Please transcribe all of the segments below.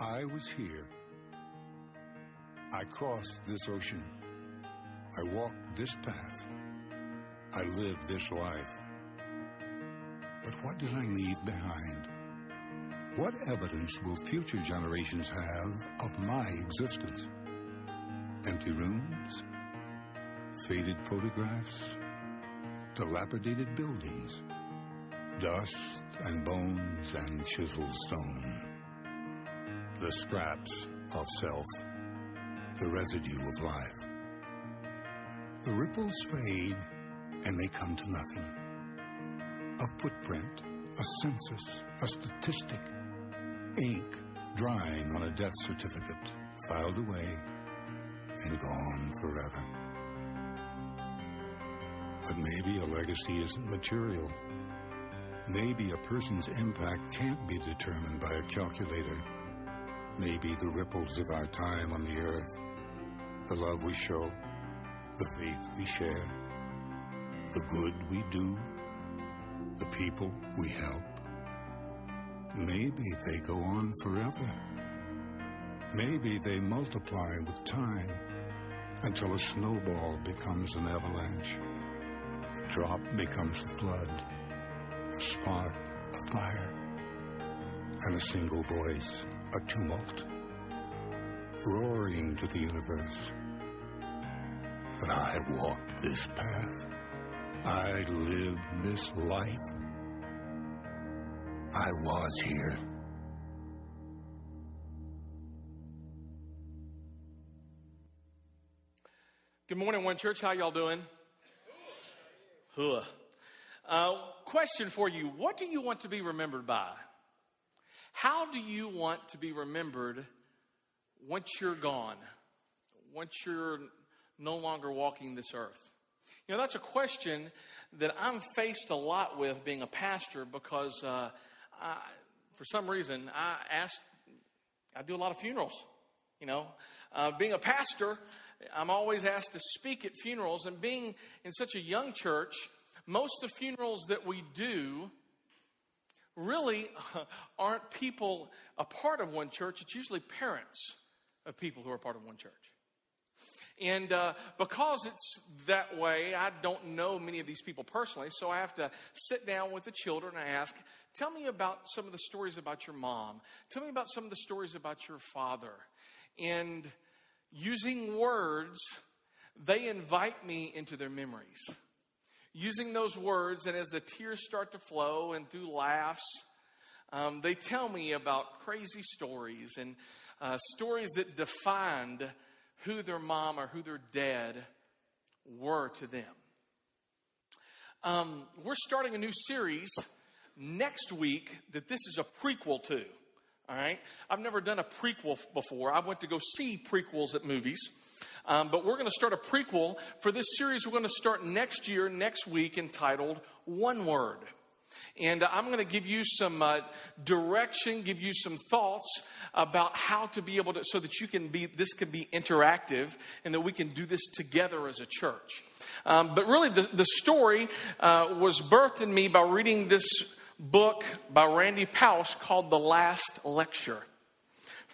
I was here. I crossed this ocean. I walked this path. I lived this life. But what did I leave behind? What evidence will future generations have of my existence? Empty rooms? Faded photographs? Dilapidated buildings? Dust and bones and chiseled stone? The scraps of self, the residue of life. The ripples fade and they come to nothing. A footprint, a census, a statistic, ink drying on a death certificate, filed away and gone forever. But maybe a legacy isn't material. Maybe a person's impact can't be determined by a calculator. Maybe the ripples of our time on the earth, the love we show, the faith we share, the good we do, the people we help. Maybe they go on forever. Maybe they multiply with time until a snowball becomes an avalanche, a drop becomes a flood, a spark a fire, and a single voice a tumult, roaring to the universe. But I walked this path. I lived this life. I was here. Good morning, One Church. How y'all doing? Huh. Uh, question for you What do you want to be remembered by? How do you want to be remembered once you're gone? Once you're no longer walking this earth? You know, that's a question that I'm faced a lot with being a pastor because uh, I, for some reason I asked, I do a lot of funerals. You know, uh, being a pastor, I'm always asked to speak at funerals, and being in such a young church, most of the funerals that we do really aren't people a part of one church. It's usually parents of people who are part of one church. And uh, because it's that way, I don't know many of these people personally, so I have to sit down with the children and ask, Tell me about some of the stories about your mom. Tell me about some of the stories about your father. And using words, they invite me into their memories. Using those words, and as the tears start to flow and through laughs, um, they tell me about crazy stories and uh, stories that defined who their mom or who their dad were to them. Um, we're starting a new series next week that this is a prequel to. All right? I've never done a prequel before. I went to go see prequels at movies. Um, but we're going to start a prequel for this series we're going to start next year, next week, entitled One Word. And I'm going to give you some uh, direction, give you some thoughts about how to be able to, so that you can be, this can be interactive and that we can do this together as a church. Um, but really, the, the story uh, was birthed in me by reading this book by Randy Pausch called The Last Lecture.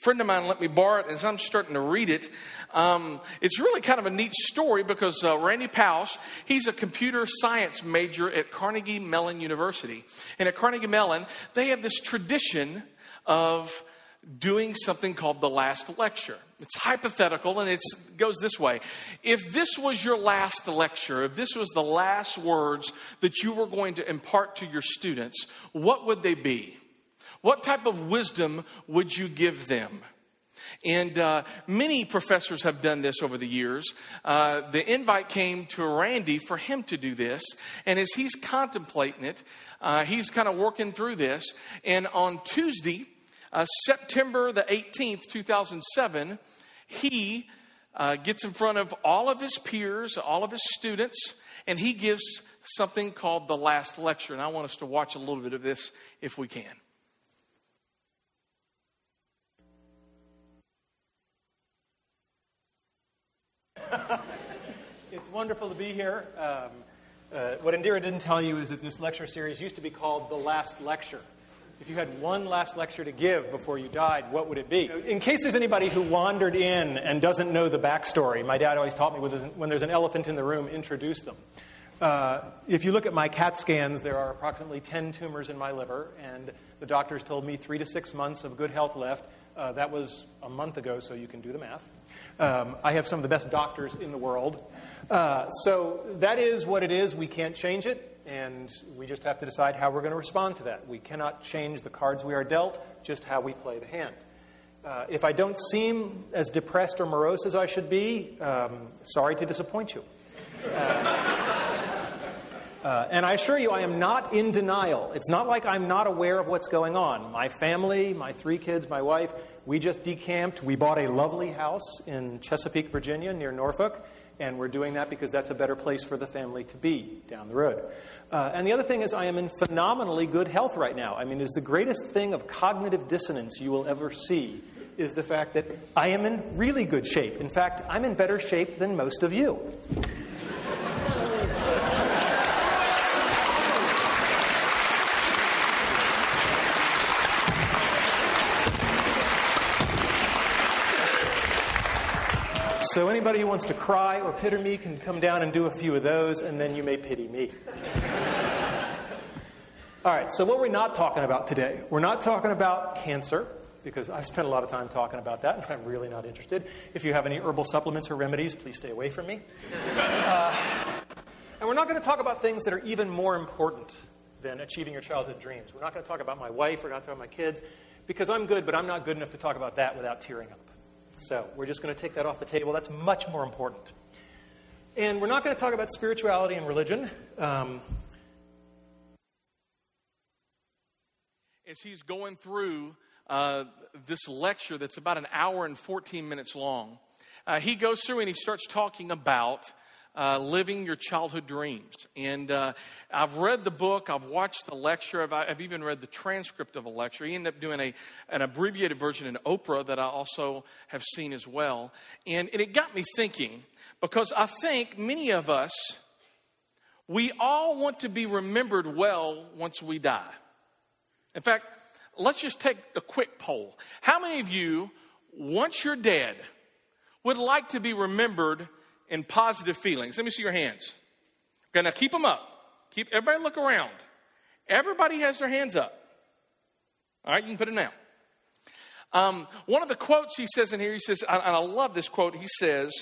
Friend of mine let me borrow it, and as I'm starting to read it, um, it's really kind of a neat story because uh, Randy Pausch, he's a computer science major at Carnegie Mellon University. And at Carnegie Mellon, they have this tradition of doing something called the last lecture. It's hypothetical and it goes this way. If this was your last lecture, if this was the last words that you were going to impart to your students, what would they be? What type of wisdom would you give them? And uh, many professors have done this over the years. Uh, the invite came to Randy for him to do this. And as he's contemplating it, uh, he's kind of working through this. And on Tuesday, uh, September the 18th, 2007, he uh, gets in front of all of his peers, all of his students, and he gives something called the last lecture. And I want us to watch a little bit of this if we can. it's wonderful to be here. Um, uh, what Indira didn't tell you is that this lecture series used to be called The Last Lecture. If you had one last lecture to give before you died, what would it be? In case there's anybody who wandered in and doesn't know the backstory, my dad always taught me when there's an elephant in the room, introduce them. Uh, if you look at my CAT scans, there are approximately 10 tumors in my liver, and the doctors told me three to six months of good health left. Uh, that was a month ago, so you can do the math. Um, I have some of the best doctors in the world. Uh, so that is what it is. We can't change it and we just have to decide how we're going to respond to that. We cannot change the cards we are dealt, just how we play the hand. Uh, if I don't seem as depressed or morose as I should be, um, sorry to disappoint you. Uh, uh, and I assure you, I am not in denial. It's not like I'm not aware of what's going on. My family, my three kids, my wife, we just decamped. We bought a lovely house in Chesapeake, Virginia, near Norfolk and we're doing that because that's a better place for the family to be down the road. Uh, and the other thing is, I am in phenomenally good health right now. I mean, is the greatest thing of cognitive dissonance you will ever see is the fact that I am in really good shape. In fact, I'm in better shape than most of you. So anybody who wants to cry or pity me can come down and do a few of those, and then you may pity me. All right, so what we're not talking about today, we're not talking about cancer, because I spent a lot of time talking about that, and I'm really not interested. If you have any herbal supplements or remedies, please stay away from me. Uh, and we're not going to talk about things that are even more important than achieving your childhood dreams. We're not going to talk about my wife, we're not talking about my kids, because I'm good, but I'm not good enough to talk about that without tearing up. So we're just going to take that off the table. That's much more important. And we're not going to talk about spirituality and religion. Um, As he's going through uh, this lecture that's about an hour and 14 minutes long, uh, he goes through and he starts talking about uh, Living Your Childhood Dreams. And uh, I've read the book, I've watched the lecture, I've, I've, even read the transcript of a lecture. He ended up doing a, an abbreviated version in Oprah that I also have seen as well. And, and it got me thinking because I think many of us, we all want to be remembered well once we die. In fact, let's just take a quick poll. How many of you, once you're dead, would like to be remembered and positive feelings. Let me see your hands. Okay, now keep them up. Keep everybody look around. Everybody has their hands up. All right, you can put it down. Um, one of the quotes he says in here, he says, and I love this quote. He says,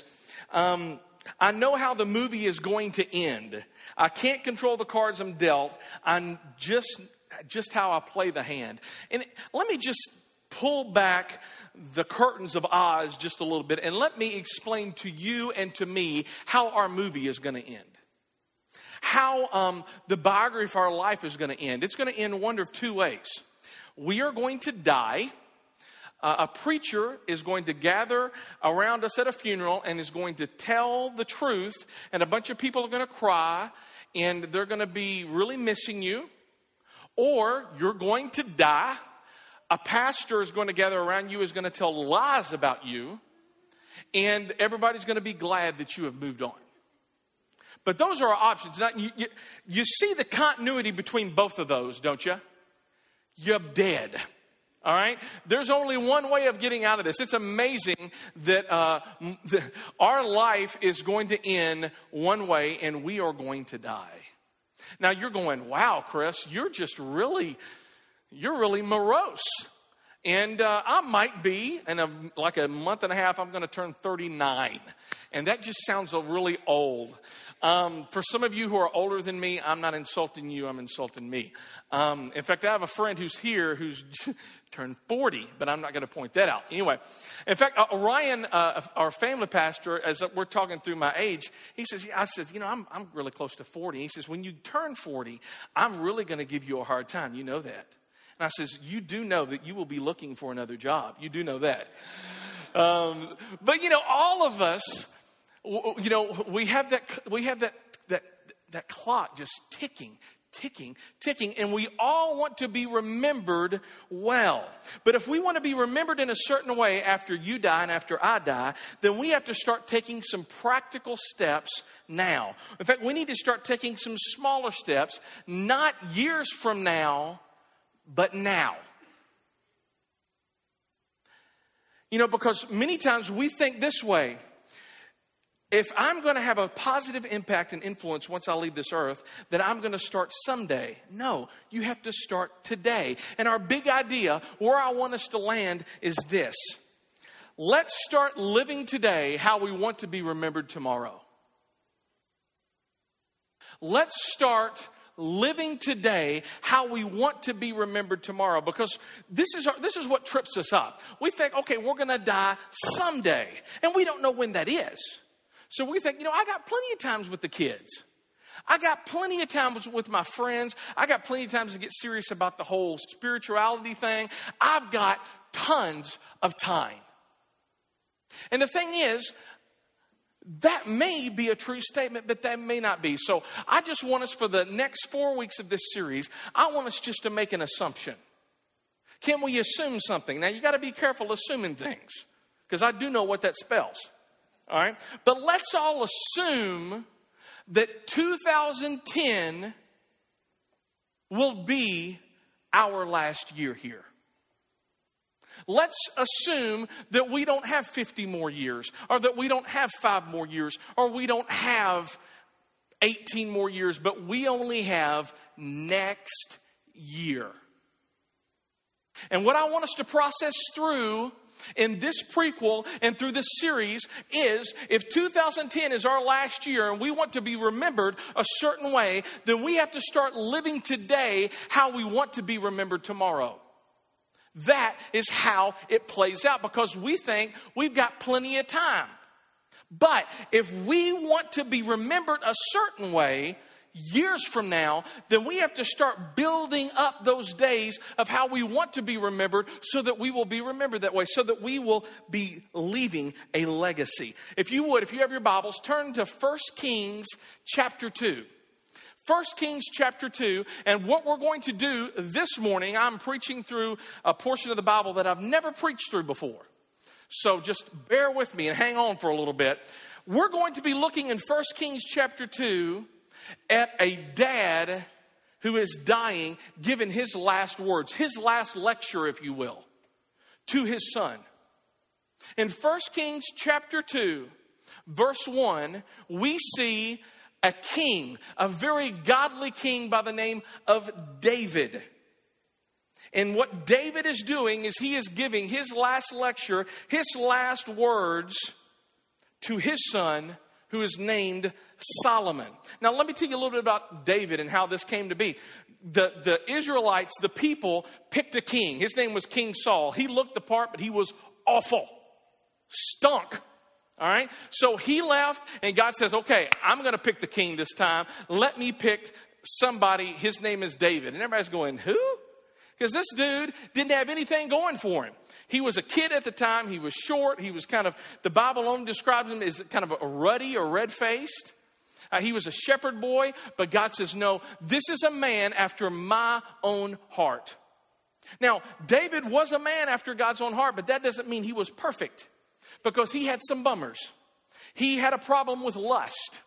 um, I know how the movie is going to end. I can't control the cards I'm dealt. I'm just just how I play the hand. And let me just pull back the curtains of Oz just a little bit and let me explain to you and to me how our movie is going to end. How um, the biography of our life is going to end. It's going to end one of two ways. We are going to die. Uh, a preacher is going to gather around us at a funeral and is going to tell the truth, and a bunch of people are going to cry, and they're going to be really missing you. Or you're going to die a pastor is going to gather around you, is going to tell lies about you, and everybody's going to be glad that you have moved on. But those are our options. Now, you, you, you see the continuity between both of those, don't you? You're dead. All right? There's only one way of getting out of this. It's amazing that uh, the, our life is going to end one way and we are going to die. Now, you're going, wow, Chris, you're just really you're really morose. And uh, I might be, in a, like a month and a half, I'm going to turn 39. And that just sounds really old. Um, for some of you who are older than me, I'm not insulting you, I'm insulting me. Um, in fact, I have a friend who's here who's turned 40, but I'm not going to point that out. Anyway, in fact, uh, Ryan, uh, our family pastor, as we're talking through my age, he says, I said, you know, I'm, I'm really close to 40. He says, when you turn 40, I'm really going to give you a hard time. You know that. I says, You do know that you will be looking for another job. You do know that. Um, but, you know, all of us, you know, we have that, we have that, that, that clock just ticking, ticking, ticking, and we all want to be remembered well. But if we want to be remembered in a certain way after you die and after I die, then we have to start taking some practical steps now. In fact, we need to start taking some smaller steps, not years from now, but now. You know, because many times we think this way if I'm going to have a positive impact and influence once I leave this earth, then I'm going to start someday. No, you have to start today. And our big idea, where I want us to land, is this let's start living today how we want to be remembered tomorrow. Let's start living today how we want to be remembered tomorrow because this is, our, this is what trips us up. We think, okay, we're going to die someday, and we don't know when that is. So we think, you know, I got plenty of times with the kids. I got plenty of times with my friends. I got plenty of times to get serious about the whole spirituality thing. I've got tons of time. And the thing is, that may be a true statement, but that may not be. So I just want us for the next four weeks of this series, I want us just to make an assumption. Can we assume something? Now you got to be careful assuming things because I do know what that spells. All right? But let's all assume that 2010 will be our last year here. Let's assume that we don't have 50 more years, or that we don't have five more years, or we don't have 18 more years, but we only have next year. And what I want us to process through in this prequel and through this series is if 2010 is our last year and we want to be remembered a certain way, then we have to start living today how we want to be remembered tomorrow. That is how it plays out because we think we've got plenty of time. But if we want to be remembered a certain way, years from now, then we have to start building up those days of how we want to be remembered so that we will be remembered that way, so that we will be leaving a legacy. If you would, if you have your Bibles, turn to 1 Kings chapter 2. 1 Kings chapter 2, and what we're going to do this morning, I'm preaching through a portion of the Bible that I've never preached through before. So just bear with me and hang on for a little bit. We're going to be looking in 1 Kings chapter 2 at a dad who is dying, giving his last words, his last lecture, if you will, to his son. In 1 Kings chapter 2, verse 1, we see a king, a very godly king by the name of David. And what David is doing is he is giving his last lecture, his last words to his son who is named Solomon. Now, let me tell you a little bit about David and how this came to be. The, the Israelites, the people, picked a king. His name was King Saul. He looked the part, but he was awful, stunk. All right? So he left, and God says, Okay, I'm going to pick the king this time. Let me pick somebody. His name is David. And everybody's going, Who? Because this dude didn't have anything going for him. He was a kid at the time. He was short. He was kind of, the Bible only describes him as kind of a ruddy or red faced. Uh, he was a shepherd boy, but God says, No, this is a man after my own heart. Now, David was a man after God's own heart, but that doesn't mean he was perfect because he had some bummers. He had a problem with lust.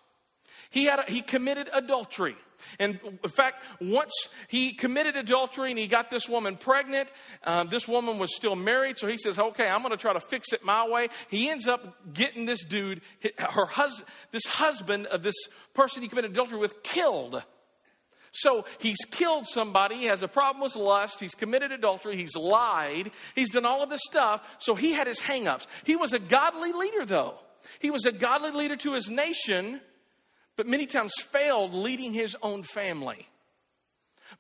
He, had a, he committed adultery. And in fact, once he committed adultery and he got this woman pregnant, um, this woman was still married. So he says, "Okay, I'm going to try to fix it my way." He ends up getting this dude, her husband, this husband of this person he committed adultery with, killed. So he's killed somebody, he has a problem with lust, he's committed adultery, he's lied, he's done all of this stuff. So he had his hangups. He was a godly leader, though. He was a godly leader to his nation, but many times failed leading his own family.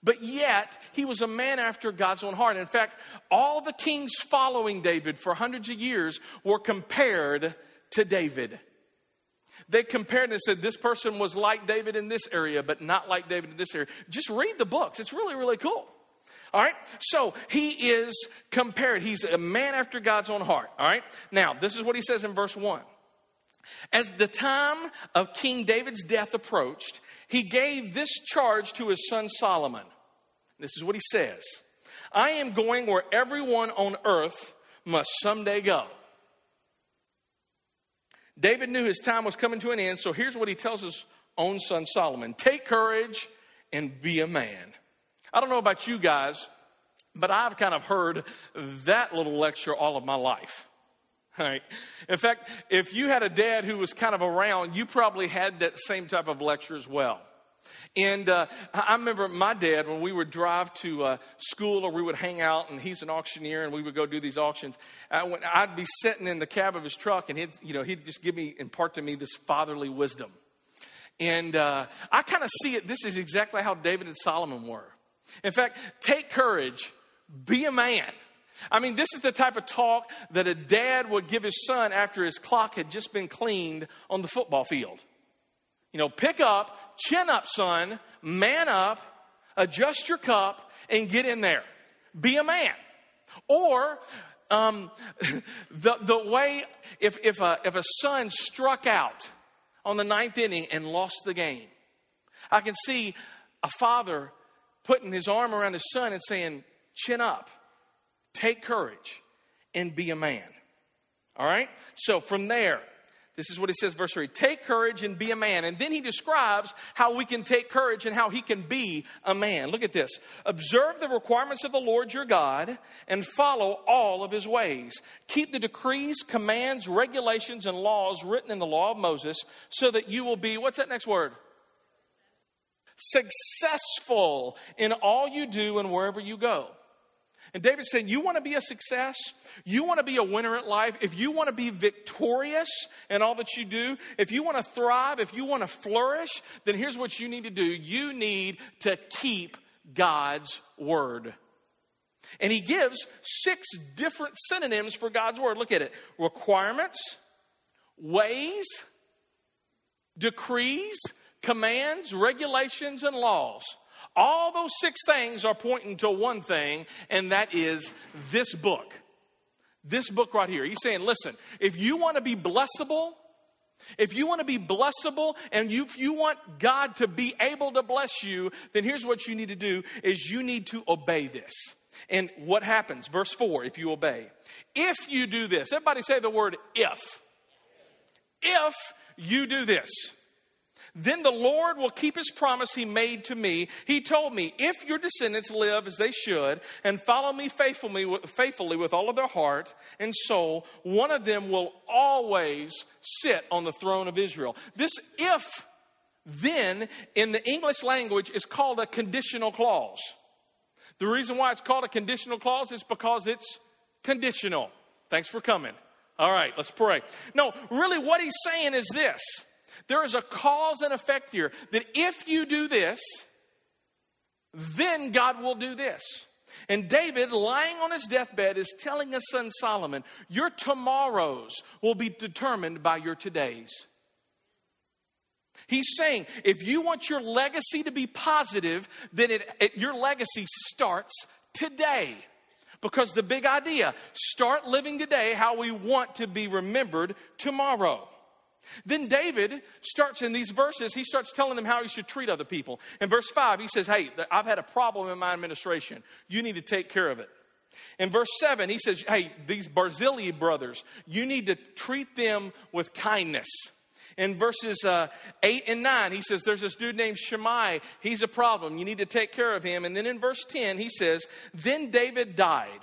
But yet, he was a man after God's own heart. In fact, all the kings following David for hundreds of years were compared to David. They compared and said this person was like David in this area, but not like David in this area. Just read the books, it's really, really cool. All right, so he is compared. He's a man after God's own heart. All right, now this is what he says in verse 1. As the time of King David's death approached, he gave this charge to his son Solomon. This is what he says I am going where everyone on earth must someday go. David knew his time was coming to an end, so here's what he tells his own son Solomon Take courage and be a man. I don't know about you guys, but I've kind of heard that little lecture all of my life. Right. In fact, if you had a dad who was kind of around, you probably had that same type of lecture as well. And uh, I remember my dad when we would drive to uh, school or we would hang out, and he's an auctioneer, and we would go do these auctions. Uh, I'd be sitting in the cab of his truck, and he'd, you know, he'd just give me, impart to me this fatherly wisdom. And uh, I kind of see it. This is exactly how David and Solomon were. In fact, take courage, be a man. I mean, this is the type of talk that a dad would give his son after his clock had just been cleaned on the football field. You know, pick up, chin up, son, man up, adjust your cup, and get in there. Be a man. Or, um, the, the way, if, if, a, if a son struck out on the ninth inning and lost the game, I can see a father putting his arm around his son and saying, chin up Take courage and be a man. All right? So from there, this is what he says, verse 3 Take courage and be a man. And then he describes how we can take courage and how he can be a man. Look at this. Observe the requirements of the Lord your God and follow all of his ways. Keep the decrees, commands, regulations, and laws written in the law of Moses so that you will be, what's that next word? Successful in all you do and wherever you go. And David said, You want to be a success? You want to be a winner at life? If you want to be victorious in all that you do, if you want to thrive, if you want to flourish, then here's what you need to do you need to keep God's word. And he gives six different synonyms for God's word. Look at it requirements, ways, decrees, commands, regulations, and laws. All those six things are pointing to one thing, and that is this book. This book right here. He's saying, listen, if you want to be blessable, if you want to be blessable and you, if you want God to be able to bless you, then here's what you need to do is you need to obey this. And what happens? Verse 4, if you obey. If you do this, everybody say the word if. If you do this. Then the Lord will keep his promise he made to me. He told me, If your descendants live as they should and follow me faithfully, faithfully with all of their heart and soul, one of them will always sit on the throne of Israel. This if then in the English language is called a conditional clause. The reason why it's called a conditional clause is because it's conditional. Thanks for coming. All right, let's pray. No, really, what he's saying is this there is a cause and effect here that if you do this, then God will do this. And David, lying on his deathbed, is telling his son Solomon, Your tomorrows will be determined by your todays. He's saying, if you want your legacy to be positive, then it, it, your legacy starts today. Because the big idea start living today how we want to be remembered tomorrow. Then David starts in these verses, he starts telling them how he should treat other people. In verse 5, he says, Hey, I've had a problem in my administration. You need to take care of it. In verse 7, he says, Hey, these Barzillai brothers, you need to treat them with kindness. In verses uh, 8 and 9, he says, There's this dude named Shimei. He's a problem. You need to take care of him. And then in verse 10, he says, Then David died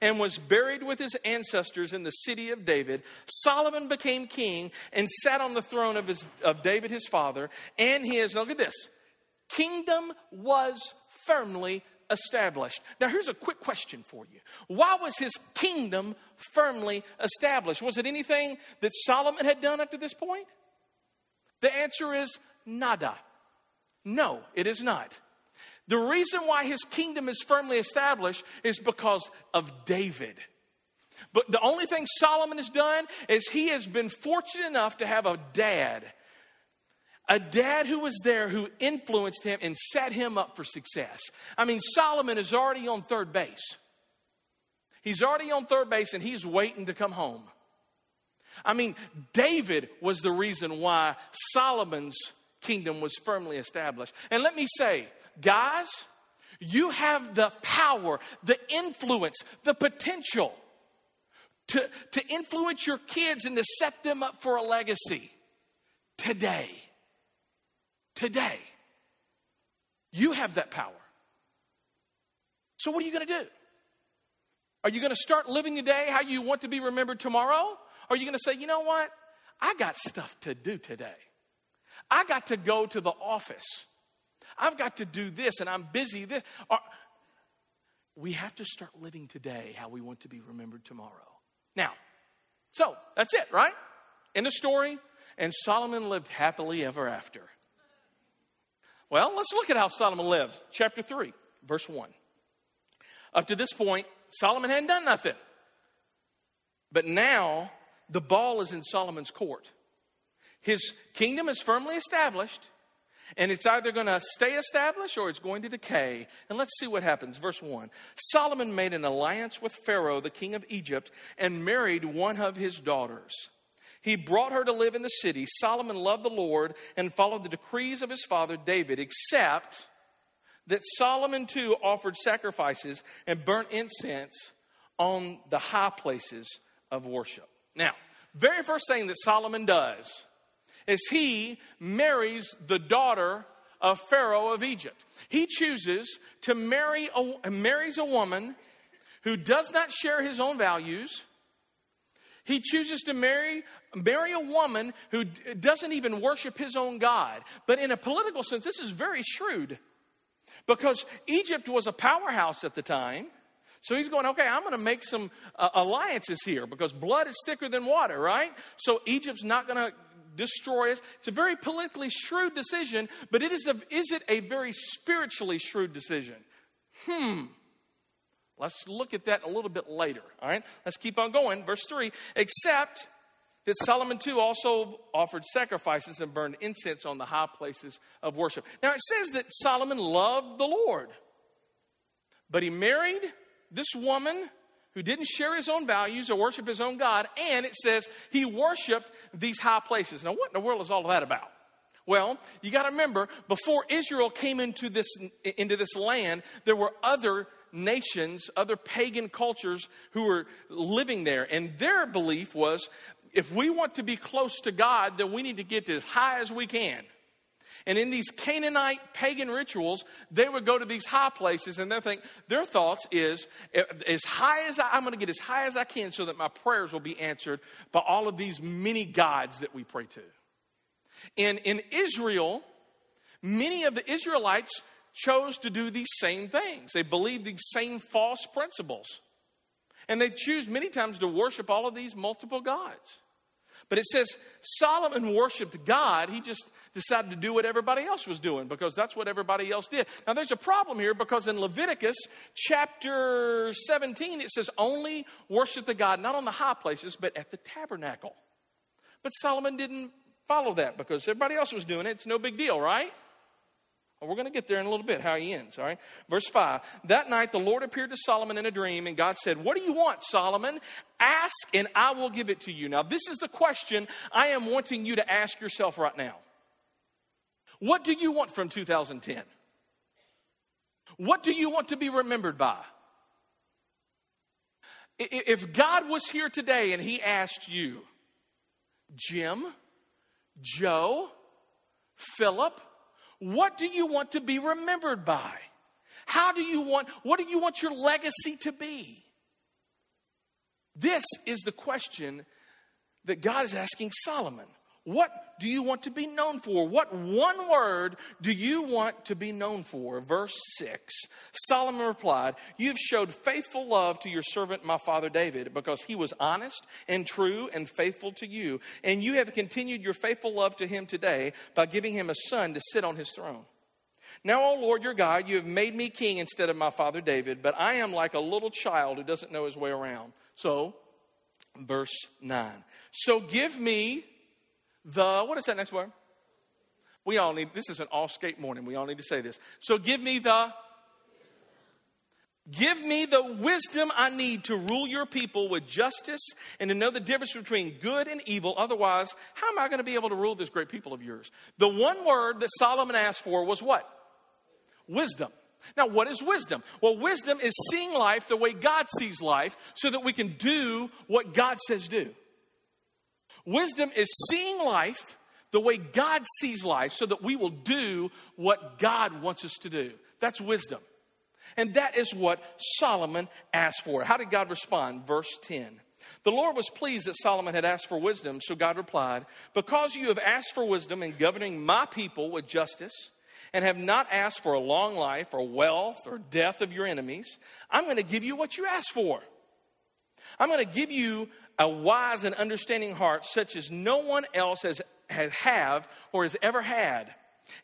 and was buried with his ancestors in the city of David. Solomon became king and sat on the throne of, his, of David his father, and his, look at this, kingdom was firmly established. Now, here's a quick question for you. Why was his kingdom firmly established? Was it anything that Solomon had done up to this point? The answer is nada. No, it is not. The reason why his kingdom is firmly established is because of David. But the only thing Solomon has done is he has been fortunate enough to have a dad. A dad who was there who influenced him and set him up for success. I mean, Solomon is already on third base. He's already on third base and he's waiting to come home. I mean, David was the reason why Solomon's kingdom was firmly established. And let me say, guys, you have the power, the influence, the potential to, to influence your kids and to set them up for a legacy today. Today. You have that power. So, what are you going to do? Are you going to start living today how you want to be remembered tomorrow? Or are you going to say, you know what? I got stuff to do today. I got to go to the office. I've got to do this and I'm busy. This. We have to start living today how we want to be remembered tomorrow. Now, so that's it, right? In the story. And Solomon lived happily ever after. Well, let's look at how Solomon lived. Chapter 3, verse 1. Up to this point, Solomon hadn't done nothing. But now the ball is in Solomon's court. His kingdom is firmly established, and it's either going to stay established or it's going to decay. And let's see what happens. Verse 1 Solomon made an alliance with Pharaoh, the king of Egypt, and married one of his daughters. He brought her to live in the city. Solomon loved the Lord and followed the decrees of his father David, except that Solomon too offered sacrifices and burnt incense on the high places of worship. Now, very first thing that Solomon does is he marries the daughter of Pharaoh of Egypt. He chooses to marry a, marries a woman who does not share his own values. He chooses to marry marry a woman who doesn't even worship his own God. But in a political sense, this is very shrewd because Egypt was a powerhouse at the time. So he's going, okay, I'm going to make some uh, alliances here because blood is thicker than water, right? So Egypt's not going to destroy us. It's a very politically shrewd decision, but it is, a, is it a very spiritually shrewd decision? Hmm. Let's look at that a little bit later, all right? Let's keep on going. Verse 3 Except that Solomon too also offered sacrifices and burned incense on the high places of worship. Now it says that Solomon loved the Lord, but he married this woman who didn't share his own values or worship his own God, and it says he worshiped these high places. Now, what in the world is all of that about? Well, you got to remember, before Israel came into this, into this land, there were other nations, other pagan cultures who were living there. And their belief was if we want to be close to God, then we need to get as high as we can. And in these Canaanite pagan rituals, they would go to these high places and they think their thoughts is as high as I, I'm going to get as high as I can so that my prayers will be answered by all of these many gods that we pray to. And in Israel, many of the Israelites chose to do these same things. They believed these same false principles. And they choose many times to worship all of these multiple gods. But it says Solomon worshiped God. He just decided to do what everybody else was doing because that's what everybody else did. Now, there's a problem here because in Leviticus chapter 17, it says only worship the God, not on the high places, but at the tabernacle. But Solomon didn't follow that because everybody else was doing it. It's no big deal, right? We're going to get there in a little bit, how he ends, all right? Verse 5 That night the Lord appeared to Solomon in a dream, and God said, What do you want, Solomon? Ask, and I will give it to you. Now, this is the question I am wanting you to ask yourself right now. What do you want from 2010? What do you want to be remembered by? If God was here today and He asked you, Jim, Joe, Philip, what do you want to be remembered by? How do you want, what do you want your legacy to be? This is the question that God is asking Solomon. What do you want to be known for? What one word do you want to be known for? Verse 6 Solomon replied, You have showed faithful love to your servant, my father David, because he was honest and true and faithful to you. And you have continued your faithful love to him today by giving him a son to sit on his throne. Now, O Lord your God, you have made me king instead of my father David, but I am like a little child who doesn't know his way around. So, verse 9. So give me the, what is that next word? We all need, this is an all skate morning. We all need to say this. So give me the, give me the wisdom I need to rule your people with justice and to know the difference between good and evil. Otherwise, how am I going to be able to rule this great people of yours? The one word that Solomon asked for was what? Wisdom. Now, what is wisdom? Well, wisdom is seeing life the way God sees life so that we can do what God says do. Wisdom is seeing life the way God sees life so that we will do what God wants us to do. That's wisdom. And that is what Solomon asked for. How did God respond? Verse 10. The Lord was pleased that Solomon had asked for wisdom, so God replied, Because you have asked for wisdom in governing my people with justice, and have not asked for a long life or wealth or death of your enemies, I'm going to give you what you asked for. I'm going to give you a wise and understanding heart such as no one else has, has have or has ever had.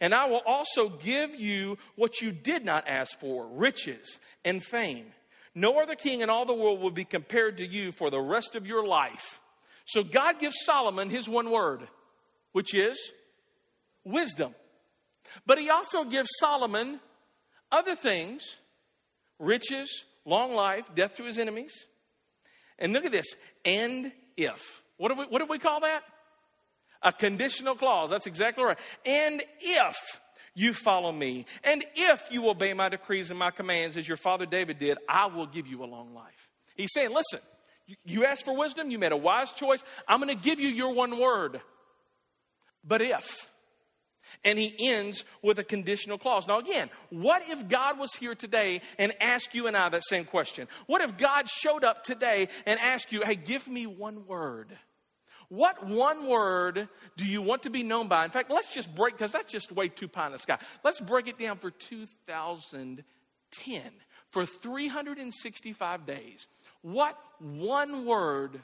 And I will also give you what you did not ask for riches and fame. No other king in all the world will be compared to you for the rest of your life. So God gives Solomon his one word, which is wisdom. But he also gives Solomon other things riches, long life, death to his enemies. And look at this and if. What do we, what do we call that? A conditional clause. That's exactly right. And if you follow me, and if you obey my decrees and my commands as your father David did, I will give you a long life. He's saying, listen, you asked for wisdom, you made a wise choice. I'm going to give you your one word. But if. And he ends with a conditional clause. Now, again, what if God was here today and asked you and I that same question? What if God showed up today and asked you, hey, give me one word? What one word do you want to be known by? In fact, let's just break, because that's just way too pie in the sky. Let's break it down for 2010. For 365 days, what one word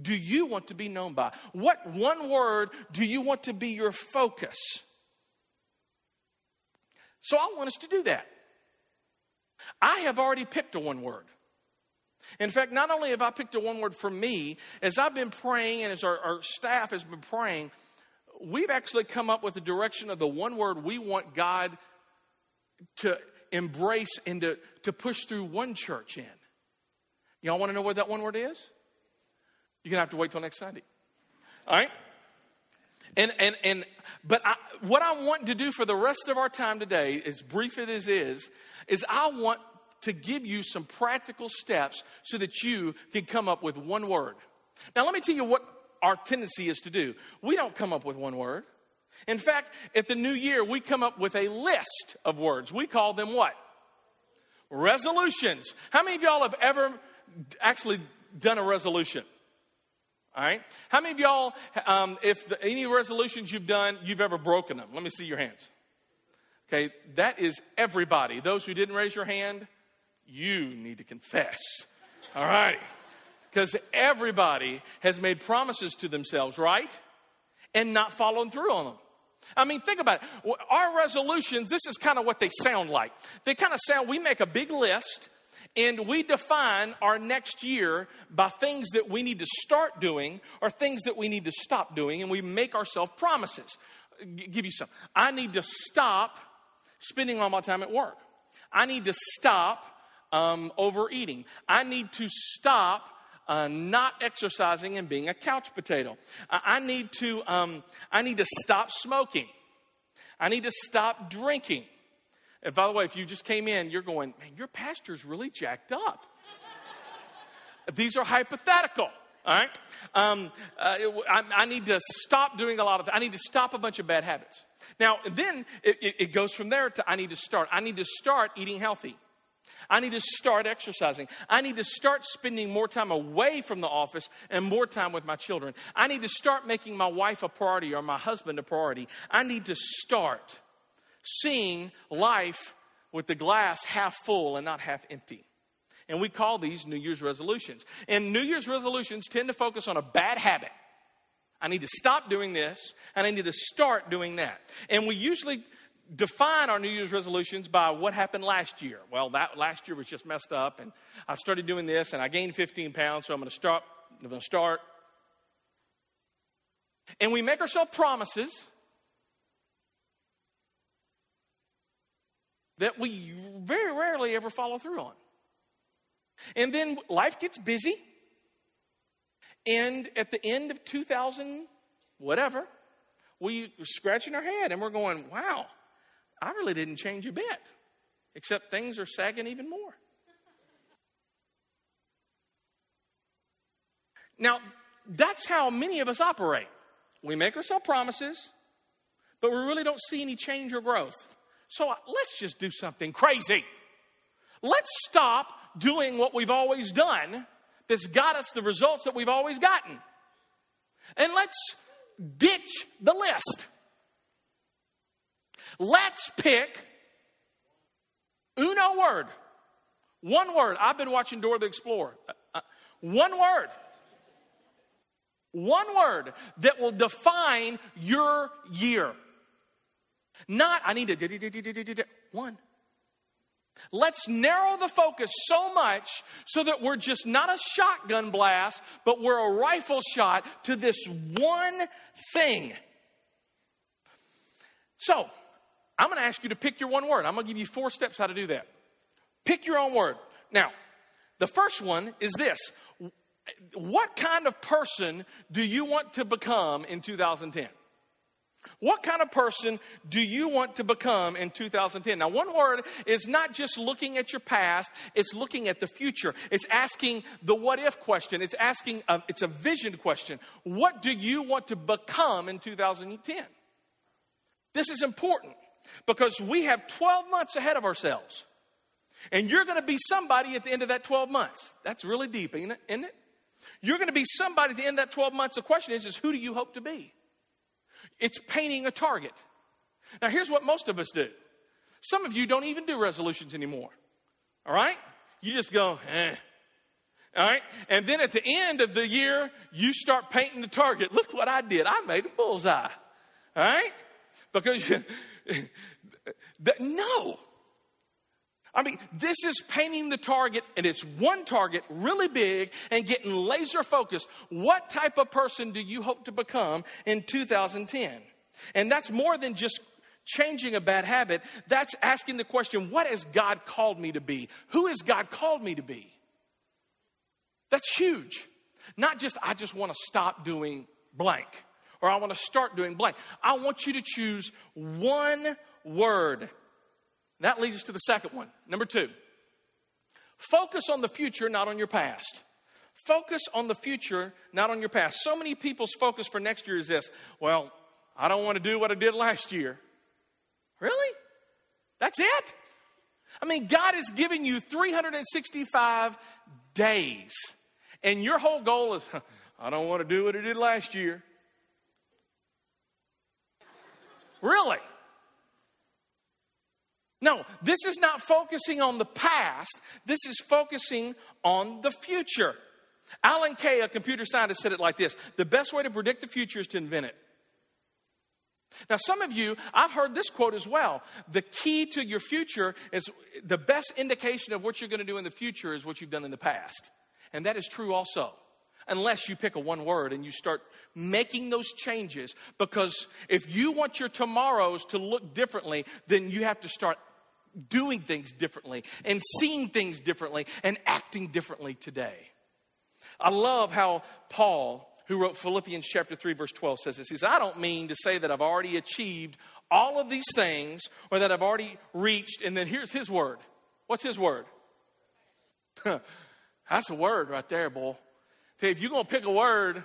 do you want to be known by? What one word do you want to be your focus? So I want us to do that. I have already picked a one word. In fact, not only have I picked a one word for me, as I've been praying and as our, our staff has been praying, we've actually come up with the direction of the one word we want God to embrace and to, to push through one church in. Y'all want to know what that one word is? You're going to have to wait till next Sunday. All right? And, and, and, but I, what I want to do for the rest of our time today, as brief as is, is I want to give you some practical steps so that you can come up with one word. Now, let me tell you what our tendency is to do. We don't come up with one word. In fact, at the new year, we come up with a list of words. We call them what? Resolutions. How many of y'all have ever actually done a resolution? All right. How many of y'all, um, if the, any resolutions you've done, you've ever broken them? Let me see your hands. Okay, that is everybody. Those who didn't raise your hand, you need to confess. All right. Because everybody has made promises to themselves, right? And not following through on them. I mean, think about it. Our resolutions, this is kind of what they sound like. They kind of sound, we make a big list and we define our next year by things that we need to start doing or things that we need to stop doing, and we make ourselves promises. G- give you some. I need to stop spending all my time at work. I need to stop um, overeating. I need to stop uh, not exercising and being a couch potato. I, I need to um, I need to stop smoking. I need to stop drinking. And by the way, if you just came in, you're going, man, your pastor's really jacked up. These are hypothetical. All right. Um, uh, I, I, need to stop doing a lot of. I need to stop a bunch of bad habits. Now, then it, it, it goes from there to I need to start. I need to start eating healthy. I need to start exercising. I need to start spending more time away from the office and more time with my children. I need to start making my wife a priority or my husband a priority. I need to start seeing life with the glass half full and not half empty. And we call these New Year's resolutions. And New Year's resolutions tend to focus on a bad habit. I need to stop doing this, and I need to start doing that. And we usually define our New Year's resolutions by what happened last year. Well, that last year was just messed up, and I started doing this, and I gained 15 pounds, so I'm going to start. I'm going to start. And we make ourselves promises that we very rarely ever follow through on. And then life gets busy. And at the end of 2000, whatever, we are scratching our head and we're going, wow, I really didn't change a bit, except things are sagging even more. Now, that's how many of us operate. We make ourselves promises, but we really don't see any change or growth. So uh, let's just do something crazy. Let's stop doing what we've always done that's got us the results that we've always gotten. And let's ditch the list. Let's pick uno word. One word. I've been watching Dora the Explorer. Uh, uh, one word. One word that will define your year. Not, I need a one. Let's narrow the focus so much so that we're just not a shotgun blast, but we're a rifle shot to this one thing. So, I'm going to ask you to pick your one word. I'm going to give you four steps how to do that. Pick your own word. Now, the first one is this What kind of person do you want to become in 2010? What kind of person do you want to become in 2010? Now, one word is not just looking at your past, it's looking at the future. It's asking the what if question. It's asking, a, it's a vision question. What do you want to become in 2010? This is important because we have 12 months ahead of ourselves. And you're going to be somebody at the end of that 12 months. That's really deep, isn't it? Isn't it? You're going to be somebody at the end of that 12 months. The question is, is who do you hope to be? It's painting a target. Now, here's what most of us do. Some of you don't even do resolutions anymore. All right? You just go, eh. All right? And then at the end of the year, you start painting the target. Look what I did. I made a bullseye. All right? Because you, no. I mean, this is painting the target, and it's one target really big and getting laser focused. What type of person do you hope to become in 2010? And that's more than just changing a bad habit. That's asking the question, what has God called me to be? Who has God called me to be? That's huge. Not just, I just want to stop doing blank or I want to start doing blank. I want you to choose one word that leads us to the second one. Number two, focus on the future, not on your past. Focus on the future, not on your past. So many people's focus for next year is this well, I don't want to do what I did last year. Really? That's it? I mean, God has given you 365 days, and your whole goal is I don't want to do what I did last year. Really? No, this is not focusing on the past. This is focusing on the future. Alan Kay, a computer scientist, said it like this The best way to predict the future is to invent it. Now, some of you, I've heard this quote as well. The key to your future is the best indication of what you're going to do in the future is what you've done in the past. And that is true also, unless you pick a one word and you start making those changes. Because if you want your tomorrows to look differently, then you have to start doing things differently and seeing things differently and acting differently today. I love how Paul, who wrote Philippians chapter 3, verse 12, says this. He says, I don't mean to say that I've already achieved all of these things or that I've already reached. And then here's his word. What's his word? that's a word right there, boy. If you're going to pick a word,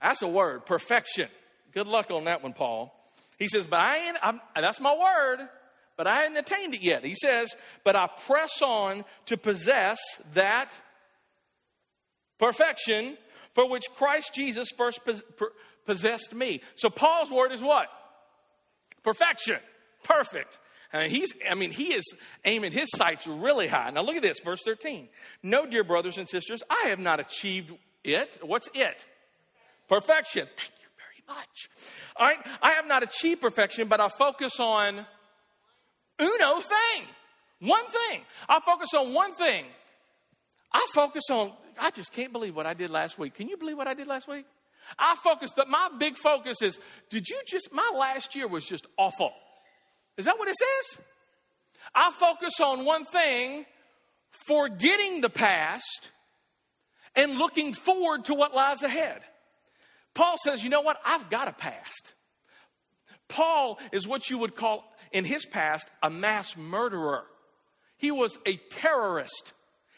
that's a word perfection. Good luck on that one, Paul. He says, but I ain't, I'm, that's my word but I haven't attained it yet. He says, But I press on to possess that perfection for which Christ Jesus first possessed me. So Paul's word is what? Perfection. Perfect. I mean, he's, I mean, he is aiming his sights really high. Now look at this, verse 13. No, dear brothers and sisters, I have not achieved it. What's it? Perfection. Thank you very much. All right. I have not achieved perfection, but I focus on uno thing. One thing. I focus on one thing. I focus on, I just can't believe what I did last week. Can you believe what I did last week? I focus, but my big focus is, did you just, my last year was just awful. Is that what it says? I focus on one thing, forgetting the past and looking forward to what lies ahead. Paul says, you know what? I've got a past. Paul is what you would call in his past a mass murderer. He was a terrorist.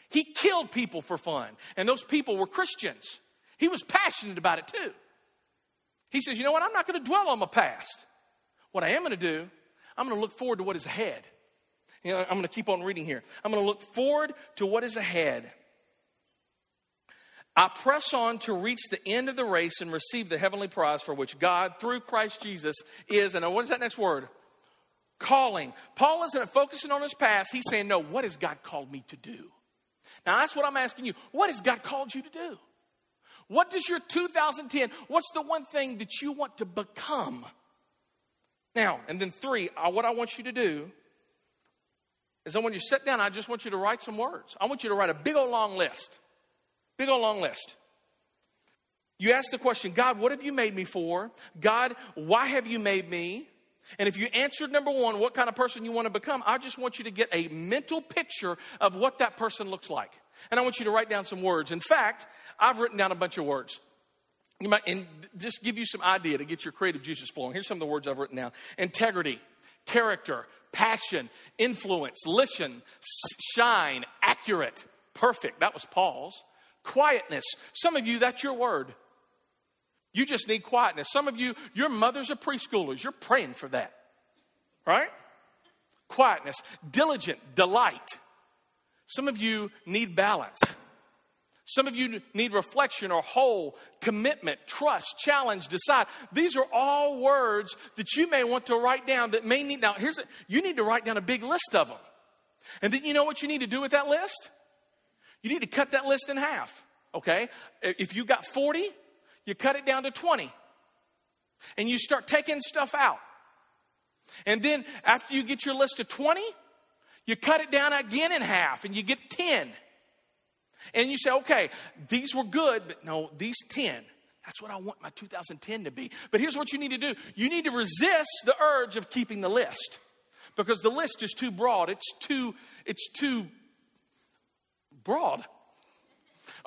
He killed people for fun, and those people were Christians. He was passionate about it too. He says, You know what? I'm not going to dwell on my past. What I am going to do, I'm going to look forward to what is ahead. You know, I'm going to keep on reading here. I'm going to look forward to what is ahead. I press on to reach the end of the race and receive the heavenly prize for which God, through Christ Jesus, is, and what is that next word? Calling. Paul isn't focusing on his past. He's saying, no, what has God called me to do? Now, that's what I'm asking you. What has God called you to do? What does your 2010, what's the one thing that you want to become? Now, and then three, uh, what I want you to do is I want you to sit down, I just want you to write some words. I want you to write a big old long list. Big old long list. You ask the question, God, what have you made me for? God, why have you made me? And if you answered number one, what kind of person you want to become, I just want you to get a mental picture of what that person looks like. And I want you to write down some words. In fact, I've written down a bunch of words. You might, and just give you some idea to get your creative juices flowing. Here's some of the words I've written down integrity, character, passion, influence, listen, shine, accurate, perfect. That was Paul's. Quietness. Some of you, that's your word. You just need quietness. Some of you, your mothers are preschoolers. You're praying for that. Right? Quietness. Diligent, delight. Some of you need balance. Some of you need reflection or whole, commitment, trust, challenge, decide. These are all words that you may want to write down that may need. Now, here's a, you need to write down a big list of them. And then you know what you need to do with that list? You need to cut that list in half. Okay? If you got 40, you cut it down to 20. And you start taking stuff out. And then after you get your list of 20, you cut it down again in half and you get 10. And you say, okay, these were good, but no, these 10. That's what I want my 2010 to be. But here's what you need to do you need to resist the urge of keeping the list because the list is too broad. It's too, it's too broad.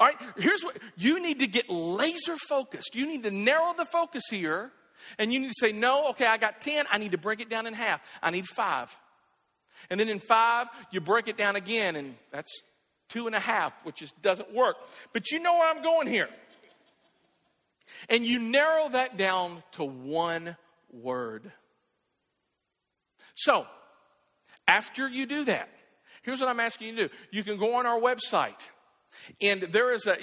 All right, here's what you need to get laser focused. You need to narrow the focus here, and you need to say, no, okay, I got 10, I need to break it down in half. I need five. And then in five, you break it down again, and that's two and a half, which just doesn't work. But you know where I'm going here. And you narrow that down to one word. So, after you do that, here's what I'm asking you to do. You can go on our website, and there is a,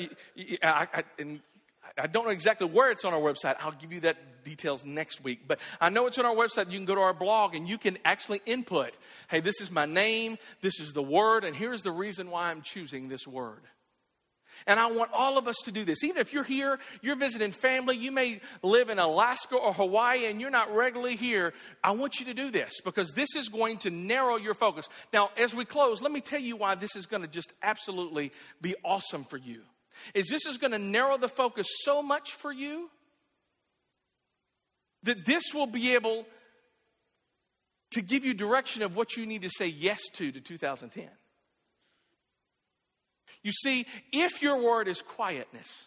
I, I, and I don't know exactly where it's on our website. I'll give you that details next week. But I know it's on our website. You can go to our blog and you can actually input, hey, this is my name, this is the word, and here's the reason why I'm choosing this word. And I want all of us to do this. Even if you're here, you're visiting family, you may live in Alaska or Hawaii and you're not regularly here, I want you to do this because this is going to narrow your focus. Now, as we close, let me tell you why this is going to just absolutely be awesome for you is this is going to narrow the focus so much for you that this will be able to give you direction of what you need to say yes to to 2010. You see, if your word is quietness,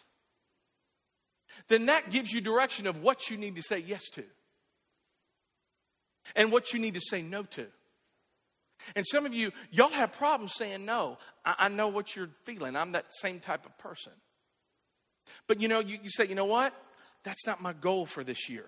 then that gives you direction of what you need to say yes to and what you need to say no to. And some of you, y'all have problems saying no. I, I know what you're feeling. I'm that same type of person. But you know, you, you say, you know what? That's not my goal for this year.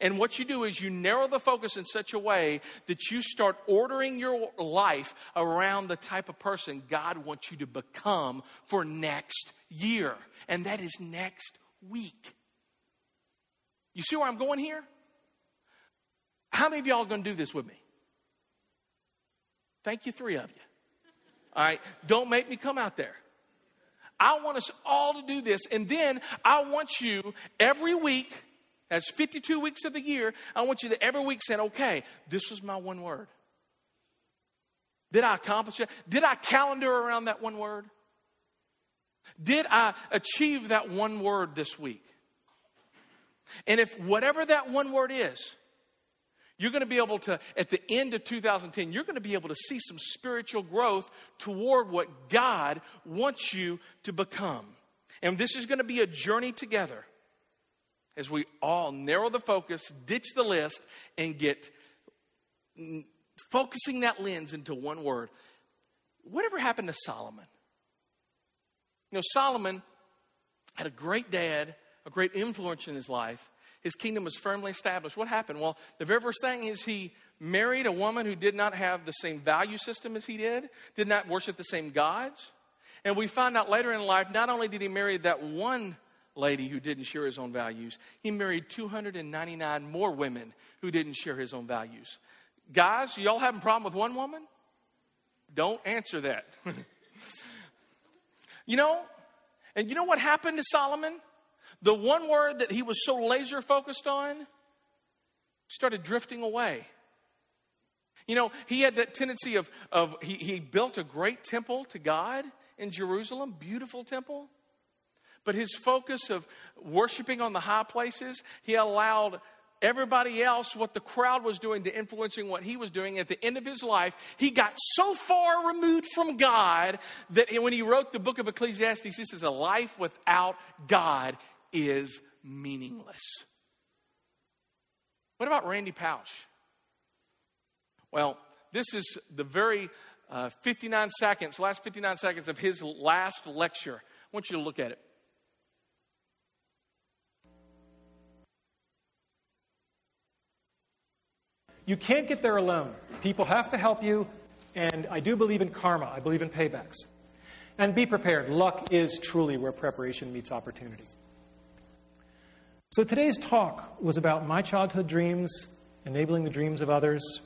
And what you do is you narrow the focus in such a way that you start ordering your life around the type of person God wants you to become for next year. And that is next week. You see where I'm going here? How many of y'all are going to do this with me? Thank you, three of you. All right, don't make me come out there. I want us all to do this. And then I want you every week, that's 52 weeks of the year, I want you to every week say, okay, this was my one word. Did I accomplish it? Did I calendar around that one word? Did I achieve that one word this week? And if whatever that one word is, you're going to be able to, at the end of 2010, you're going to be able to see some spiritual growth toward what God wants you to become. And this is going to be a journey together as we all narrow the focus, ditch the list, and get focusing that lens into one word. Whatever happened to Solomon? You know, Solomon had a great dad, a great influence in his life, his kingdom was firmly established. What happened? Well, the very first thing is he married a woman who did not have the same value system as he did, did not worship the same gods. And we find out later in life, not only did he marry that one lady who didn't share his own values, he married 299 more women who didn't share his own values. Guys, y'all having a problem with one woman? Don't answer that. you know, and you know what happened to Solomon? The one word that he was so laser focused on started drifting away. You know, he had that tendency of, of he, he built a great temple to God in Jerusalem, beautiful temple. But his focus of worshiping on the high places, he allowed everybody else, what the crowd was doing, to influencing what he was doing. At the end of his life, he got so far removed from God that when he wrote the book of Ecclesiastes, he says, A life without God is meaningless. What about Randy Pausch? Well, this is the very uh, 59 seconds, last 59 seconds of his last lecture. I want you to look at it. You can't get there alone. People have to help you, and I do believe in karma. I believe in paybacks. And be prepared. Luck is truly where preparation meets opportunity. So today's talk was about my childhood dreams, enabling the dreams of others,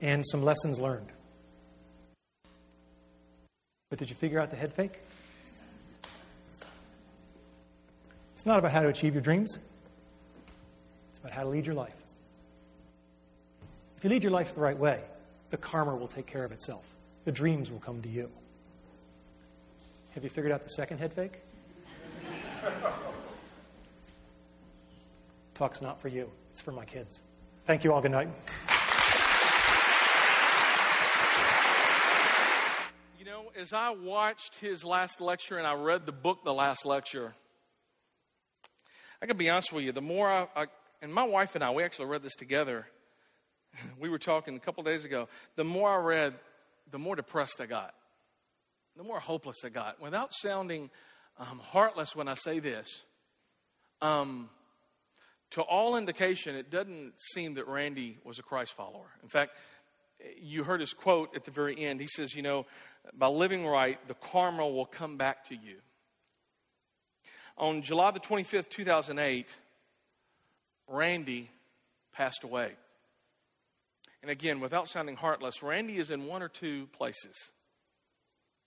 and some lessons learned. But did you figure out the head fake? It's not about how to achieve your dreams, it's about how to lead your life. If you lead your life the right way, the karma will take care of itself. The dreams will come to you. Have you figured out the second head fake? Talk's not for you, it's for my kids. Thank you all. Good night. You know, as I watched his last lecture and I read the book, The Last Lecture, I can be honest with you, the more I, I and my wife and I, we actually read this together we were talking a couple days ago. The more I read, the more depressed I got, the more hopeless I got. Without sounding um, heartless when I say this, um, to all indication, it doesn't seem that Randy was a Christ follower. In fact, you heard his quote at the very end. He says, You know, by living right, the karma will come back to you. On July the 25th, 2008, Randy passed away. And again, without sounding heartless, Randy is in one or two places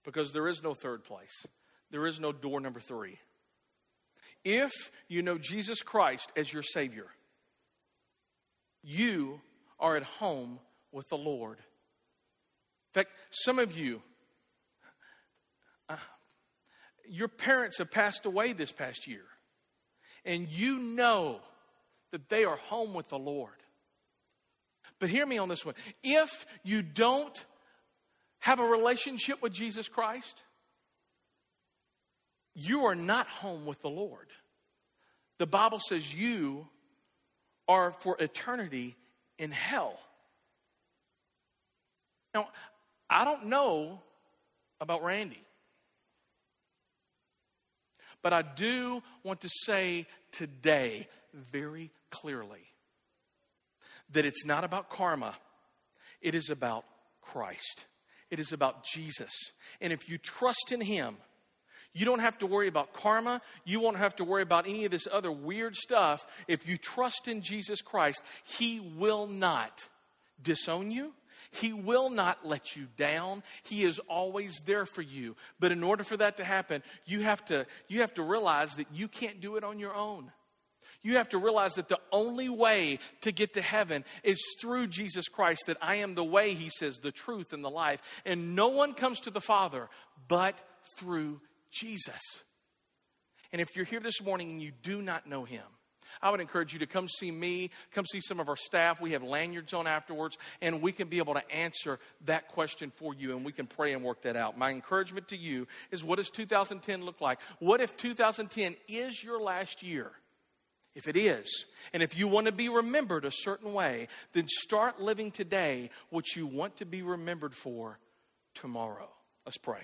because there is no third place, there is no door number three. If you know Jesus Christ as your Savior, you are at home with the Lord. In fact, some of you, uh, your parents have passed away this past year, and you know that they are home with the Lord. But hear me on this one. If you don't have a relationship with Jesus Christ, you are not home with the Lord. The Bible says you are for eternity in hell. Now, I don't know about Randy, but I do want to say today very clearly that it's not about karma, it is about Christ. It is about Jesus. And if you trust in Him, you don't have to worry about karma. You won't have to worry about any of this other weird stuff. If you trust in Jesus Christ, He will not disown you. He will not let you down. He is always there for you. But in order for that to happen, you have to, you have to realize that you can't do it on your own you have to realize that the only way to get to heaven is through Jesus Christ, that I am the way, he says, the truth and the life. And no one comes to the Father but through Jesus. And if you're here this morning and you do not know him, I would encourage you to come see me, come see some of our staff. We have lanyards on afterwards, and we can be able to answer that question for you, and we can pray and work that out. My encouragement to you is what does 2010 look like? What if 2010 is your last year? If it is, and if you want to be remembered a certain way, then start living today what you want to be remembered for tomorrow. Let's pray.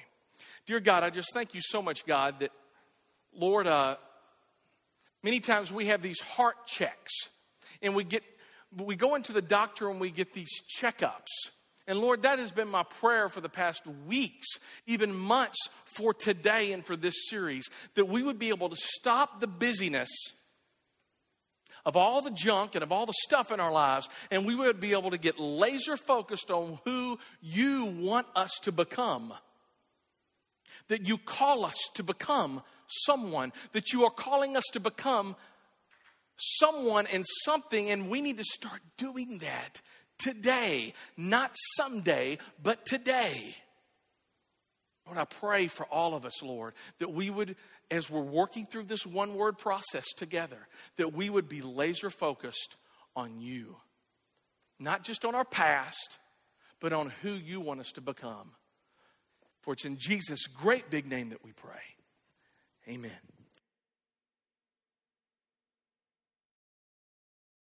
Dear God, I just thank you so much, God, that, Lord, uh, many times we have these heart checks and we get we go into the doctor and we get these checkups. And Lord, that has been my prayer for the past weeks, even months for today and for this series, that we would be able to stop the busyness of all the junk and of all the stuff in our lives, and we would be able to get laser focused on who you want us to become. That you call us to become someone, that you are calling us to become someone and something, and we need to start doing that today, not someday, but today. Lord, I pray for all of us, Lord, that we would, as we're working through this one word process together, that we would be laser focused on you. Not just on our past, but on who you want us to become. For it's in Jesus' great big name that we pray. Amen.